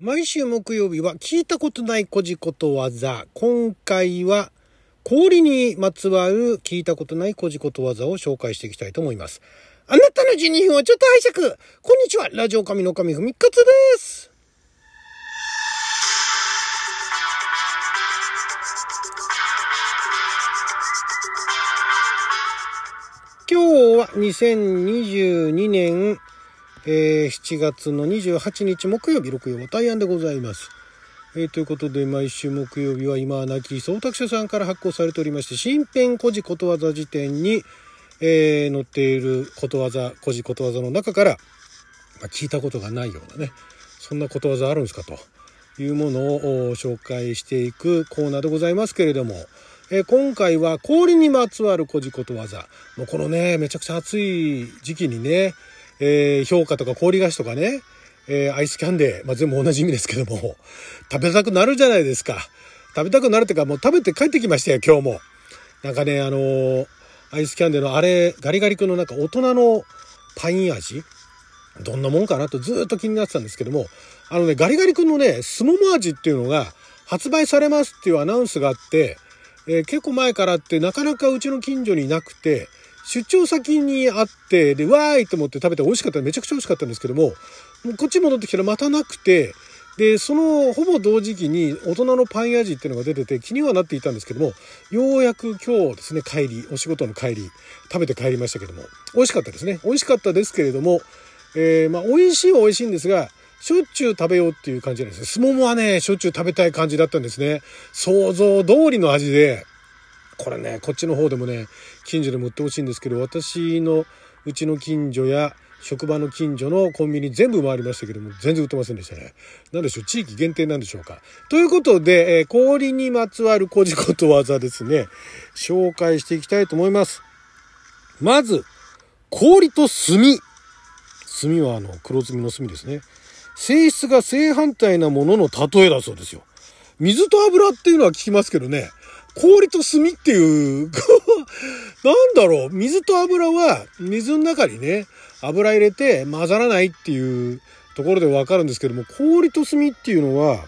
毎週木曜日は聞いたことないこじことわざ。今回は氷にまつわる聞いたことないこじことわざを紹介していきたいと思います。あなたの12分をちょっと拝借。こんにちは。ラジオ神の神ふみかつです。今日は2022年えー、7月の28日木曜日、6曜大安でございます。えー、ということで、毎週木曜日は今は亡き総託書さんから発行されておりまして、新編古事ことわざ辞典に、えー、載っていることわざ、古事ことわざの中から、まあ、聞いたことがないようなね、そんなことわざあるんですかというものを紹介していくコーナーでございますけれども、えー、今回は氷にまつわる古事ことわざ。もうこのね、めちゃくちゃ暑い時期にね、えー、評価とか氷菓子とかね、えー、アイスキャンデー、まあ、全部同じ意味ですけども、食べたくなるじゃないですか。食べたくなるっていうか、もう食べて帰ってきましたよ、今日も。なんかね、あのー、アイスキャンデーのあれ、ガリガリ君のなんか大人のパイン味？どんなもんかなとずっと気になってたんですけども、あのね、ガリガリ君のね、スモモ味っていうのが発売されますっていうアナウンスがあって、えー、結構前からってなかなかうちの近所にいなくて、出張先にあって、で、わーいと思って食べて美味しかっためちゃくちゃ美味しかったんですけども、もうこっち戻ってきたらまたなくて、で、そのほぼ同時期に大人のパン屋味っていうのが出てて気にはなっていたんですけども、ようやく今日ですね、帰り、お仕事の帰り、食べて帰りましたけども、美味しかったですね。美味しかったですけれども、えー、まあ美味しいは美味しいんですが、しょっちゅう食べようっていう感じなんですね。スモモはね、しょっちゅう食べたい感じだったんですね。想像通りの味で、これね、こっちの方でもね、近所でも売ってほしいんですけど、私のうちの近所や職場の近所のコンビニ全部回りましたけども、全然売ってませんでしたね。なんでしょう、地域限定なんでしょうか。ということで、えー、氷にまつわるこじことわざですね、紹介していきたいと思います。まず、氷と炭。炭はあの、黒炭の炭ですね。性質が正反対なものの例えだそうですよ。水と油っていうのは聞きますけどね、氷と炭っていう なんだろう、水と油は水の中にね、油入れて混ざらないっていうところでわかるんですけども、氷と炭っていうのは、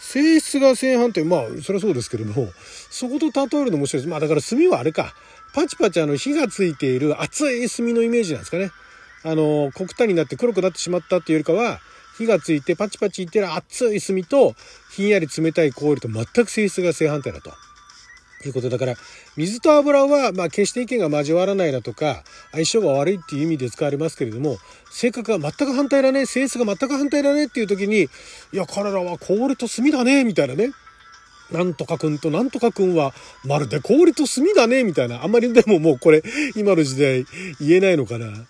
性質が正反対、まあ、それはそうですけども、そこと例えるの面白いです。まあ、だから炭はあれか、パチパチあの火がついている熱い炭のイメージなんですかね。あの、黒炭になって黒くなってしまったっていうよりかは、火がついてパチパチいってる熱い炭と、ひんやり冷たい氷と全く性質が正反対だと。いうことだから、水と油は、まあ、決して意見が交わらないだとか、相性が悪いっていう意味で使われますけれども、性格が全く反対だね、性質が全く反対だねっていう時に、いや、彼らは氷と炭だね、みたいなね。なんとかくんとなんとかくんは、まるで氷と炭だね、みたいな。あんまりでももうこれ、今の時代言えないのかな。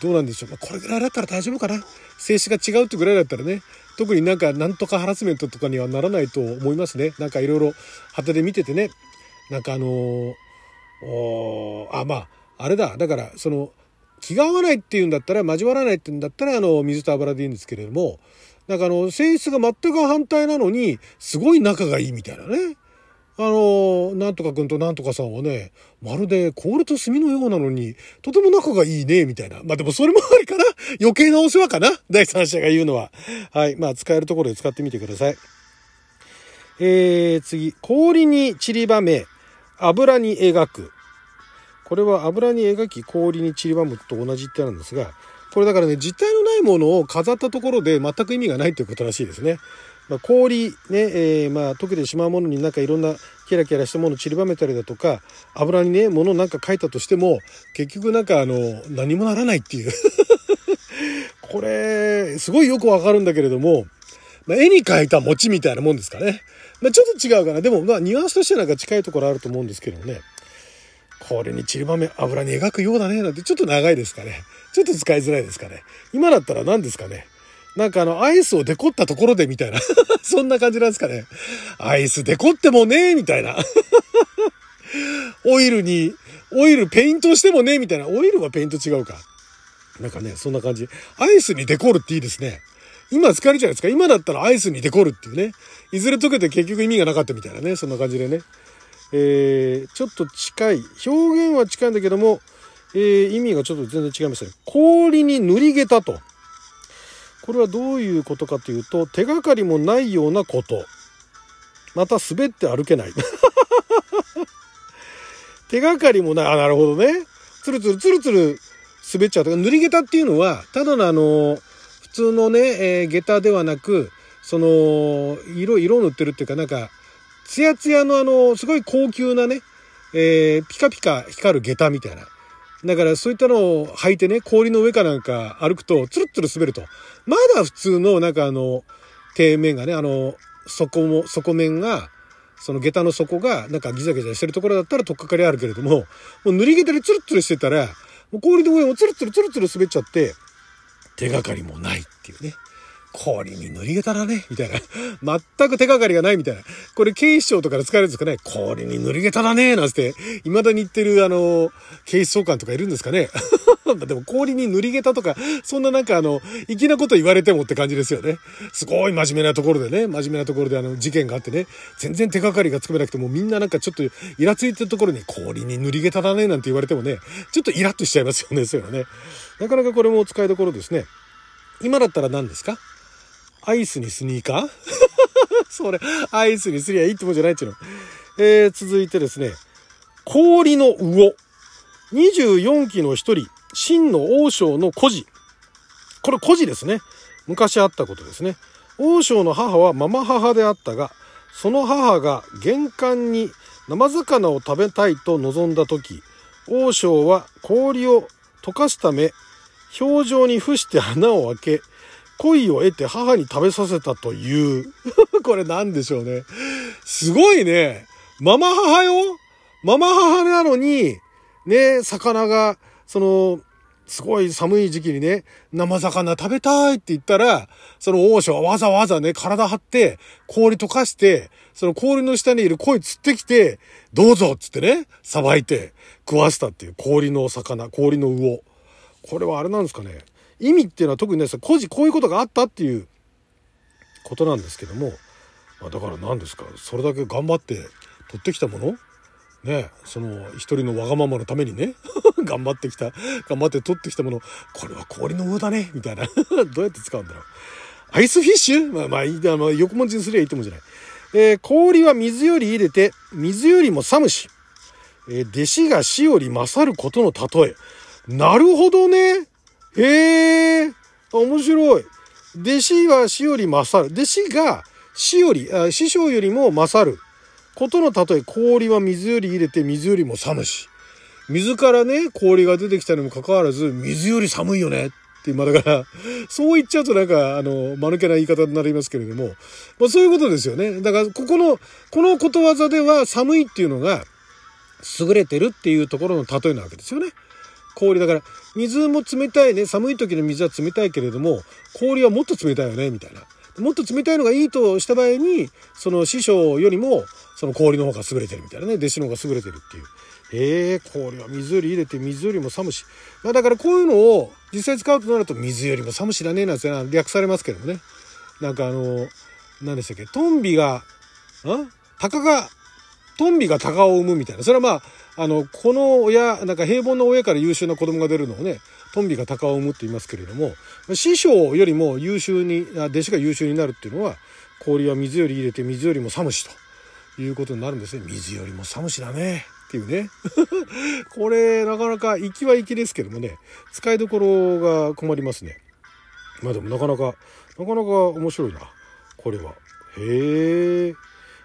どうなんでしょう。まあ、これぐらいだったら大丈夫かな。性質が違うってぐらいだったらね。特になんか、なんとかハラスメントとかにはならないと思いますね。なんかいろいろ、旗で見ててね。なんかあのー、あ、まあ、あれだ。だから、その、気が合わないっていうんだったら、交わらないっていうんだったら、あの、水と油でいいんですけれども、なんかあの、性質が全く反対なのに、すごい仲がいいみたいなね。あの、なんとかくんとなんとかさんはね、まるで氷と炭のようなのに、とても仲がいいね、みたいな。まあでもそれもありかな余計なお世話かな第三者が言うのは。はい。まあ使えるところで使ってみてください。えー、次。氷に散りばめ、油に描く。これは油に描き氷に散りばむと同じってなんですが、これだからね、実体のないものを飾ったところで全く意味がないということらしいですね。まあ、氷ね、えー、まあ溶けてしまうものになんかいろんなキラキラしたものを散りばめたりだとか、油にね、物なんか書いたとしても、結局なんかあの、何もならないっていう。これ、すごいよくわかるんだけれども、まあ、絵に描いた餅みたいなもんですかね。まあ、ちょっと違うかな。でも、まあ、ニュアンスとしてなんか近いところあると思うんですけどね。これに散りばめ油に描くようだね。なんてちょっと長いですかね。ちょっと使いづらいですかね。今だったら何ですかね。なんかあの、アイスをデコったところでみたいな。そんな感じなんですかね。アイスデコってもねみたいな。オイルに、オイルペイントしてもねみたいな。オイルはペイント違うか。なんかね、そんな感じ。アイスにデコるっていいですね。今使えるじゃないですか。今だったらアイスにデコるっていうね。いずれ溶けて結局意味がなかったみたいなね。そんな感じでね。えー、ちょっと近い。表現は近いんだけども、えー、意味がちょっと全然違いますね。氷に塗り下駄と。これはどういうことかというと手がかりもないようなことまた滑って歩けない 手がかりもないあなるほどねつるつるつるつる滑っちゃうとか塗り下駄っていうのはただのあの通のね、えー、下駄ではなくその色色塗ってるっていうかなんかツヤツヤのあのすごい高級なね、えー、ピカピカ光る下駄みたいなだからそういったのを履いてね、氷の上かなんか歩くと、ツルツル滑ると。まだ普通の、なんかあの、底面がね、あの、底も、底面が、その下駄の底が、なんかギザギザしてるところだったら、とっかかりあるけれども、もう塗り下駄でツルツルしてたら、もう氷の上もツルツルツルツル滑っちゃって、手がかりもないっていうね。氷に塗り下駄だね、みたいな。全く手がかりがないみたいな。これ警視庁とかで使えるんですかね氷に塗り下駄だね、なんつって、未だに言ってるあの、警視総監とかいるんですかねなんだでも氷に塗り下駄とか、そんななんかあの、粋なこと言われてもって感じですよね。すごい真面目なところでね、真面目なところであの、事件があってね、全然手がかりがつかめなくてもみんななんかちょっとイラついてるところに氷に塗り下駄だね、なんて言われてもね、ちょっとイラッとしちゃいますよね、そういうのね。なかなかこれもお使いどころですね。今だったら何ですか？アイスにスニーカー？それ、アイスにすりゃいいってもんじゃないっちゅうの。えー、続いてですね、氷の魚。24期の一人、真の王将の孤児。これ孤児ですね。昔あったことですね。王将の母はママ母であったが、その母が玄関に生魚を食べたいと望んだ時、王将は氷を溶かすため、表情に伏して穴を開け、恋を得て母に食べさせたという。これ何でしょうね。すごいね。ママ母よママ母なのに、ね、魚が、その、すごい寒い時期にね、生魚食べたいって言ったら、その王将はわざわざね、体張って、氷溶かして、その氷の下にいる鯉釣ってきて、どうぞっつってね、さばいて食わしたっていう氷の魚、氷の魚。これはあれなんですかね。意味っていうのは特にないですよ個人こういうことがあったっていうことなんですけども、まあ、だから何ですかそれだけ頑張って取ってきたものねその一人のわがままのためにね 頑張ってきた頑張って取ってきたものこれは氷の上だねみたいな。どうやって使うんだろう。アイスフィッシュ？まあまあいいだ、まあ、横文字にすりゃいいと思うじゃない、えー、氷は水より入れて水よりも寒し、えー、弟子が死より勝ることの例え。なるほどね。へえ、面白い。弟子は死より勝る。弟子が死より、あ師匠よりも勝る。ことの例え、氷は水より入れて水よりも寒し。水からね、氷が出てきたにもかかわらず、水より寒いよね。って今だから、そう言っちゃうとなんか、あの、間抜けな言い方になりますけれども、まあそういうことですよね。だから、ここの、このことわざでは寒いっていうのが、優れてるっていうところの例えなわけですよね。氷だから、水も冷たいね、寒い時の水は冷たいけれども、氷はもっと冷たいよね、みたいな。もっと冷たいのがいいとした場合に、その師匠よりも、その氷の方が優れてるみたいなね、弟子の方が優れてるっていう。へえ、氷は水より入れて水よりも寒し。まあだからこういうのを実際使うとなると水よりも寒しだねなんて略されますけどもね。なんかあの、何でしたっけ、トンビが、ん鷹がトンビが鷹を産むみたいな。それはまあ、あの、この親、なんか平凡な親から優秀な子供が出るのをね、トンビが鷹を産むって言いますけれども、師匠よりも優秀に、弟子が優秀になるっていうのは、氷は水より入れて水よりも寒しということになるんですね。水よりも寒しだね。っていうね。これ、なかなか、行きは行きですけどもね、使いどころが困りますね。まあでもなかなか、なかなか面白いな。これは。へえ。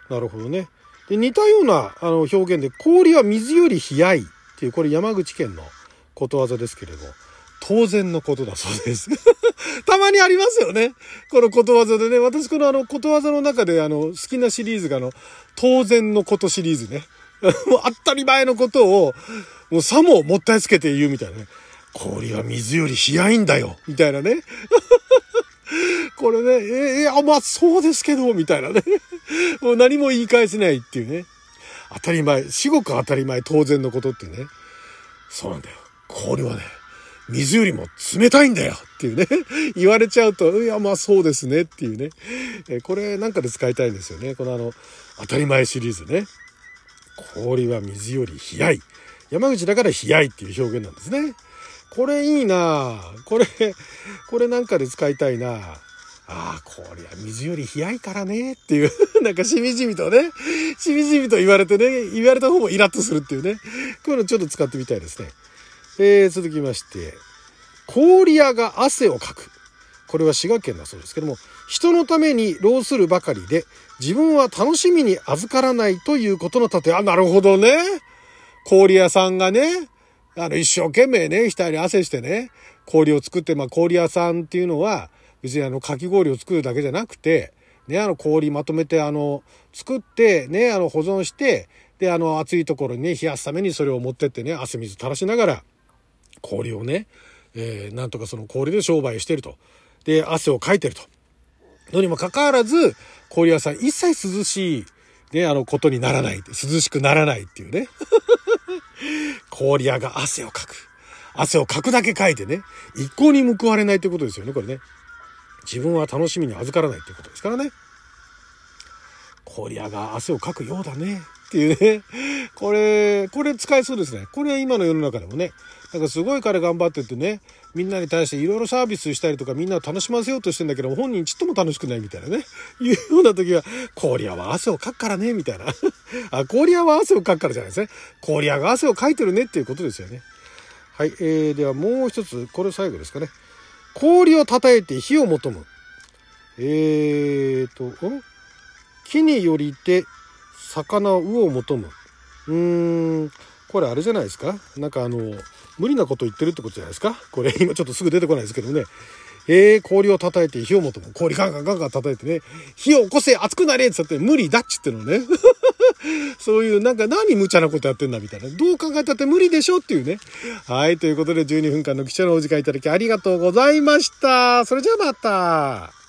なるほどね。で似たようなあの表現で氷は水より冷やいっていうこれ山口県のことわざですけれど当然のことだそうです。たまにありますよね。このことわざでね私このあのことわざの中であの好きなシリーズがあの当然のことシリーズね。もう当たり前のことをもうさももったいつけて言うみたいなね。氷は水より冷やいんだよ。みたいなね。これね、えー、あ、まあそうですけど、みたいなね。もう何も言い返せないっていうね。当たり前、至極当たり前、当然のことっていうね。そうなんだよ。氷はね、水よりも冷たいんだよっていうね。言われちゃうと、いや、まあそうですねっていうね。えこれなんかで使いたいんですよね。このあの、当たり前シリーズね。氷は水より冷やい。山口だから冷やいっていう表現なんですね。これいいなこれ、これなんかで使いたいなああ、こりゃ水より冷やいからねっていう なんかしみじみとね、しみじみと言われてね、言われた方もイラッとするっていうね。こういうのちょっと使ってみたいですね。えー、続きまして、氷屋が汗をかく。これは滋賀県だそうですけども、人のために労するばかりで、自分は楽しみに預からないということの立て、あ、なるほどね。氷屋さんがね、あの、一生懸命ね、額に汗してね、氷を作って、まあ、氷屋さんっていうのは、別にあの、かき氷を作るだけじゃなくて、ね、あの、氷まとめて、あの、作って、ね、あの、保存して、で、あの、暑いところにね、冷やすためにそれを持ってってね、汗水垂らしながら、氷をね、えー、なんとかその氷で商売してると。で、汗をかいてると。のにもかかわらず、氷屋さん一切涼しい、ね、あの、ことにならない。涼しくならないっていうね。氷屋が汗をかく。汗をかくだけかいてね、一向に報われないってことですよね、これね。自分は楽しみに預からないっていうことですからね。氷屋が汗をかくようだね。っていうね。これ、これ使えそうですね。これは今の世の中でもね。なんかすごい彼頑張っててね、みんなに対していろいろサービスしたりとかみんなを楽しませようとしてんだけど本人ちっとも楽しくないみたいなね。いうような時は、氷屋は汗をかくからね、みたいな。あ、氷屋は汗をかくからじゃないですね。氷屋が汗をかいてるねっていうことですよね。はい、えー、ではもう一つ、これ最後ですかね。氷を叩いて火を求む。えーと、ん？木によりて魚を魚を求む。うーん、これあれじゃないですか？なんかあの、無理なこと言ってるってことじゃないですか？これ今ちょっとすぐ出てこないですけどね。えー、氷を叩いて火を求む。氷ガンガンガンガン叩いてね、火を起こせ熱くなれって言って無理だっちってのね。そういうなんか何無茶なことやってんだみたいな。どう考えたって無理でしょっていうね。はい。ということで12分間の貴重なお時間いただきありがとうございました。それじゃあまた。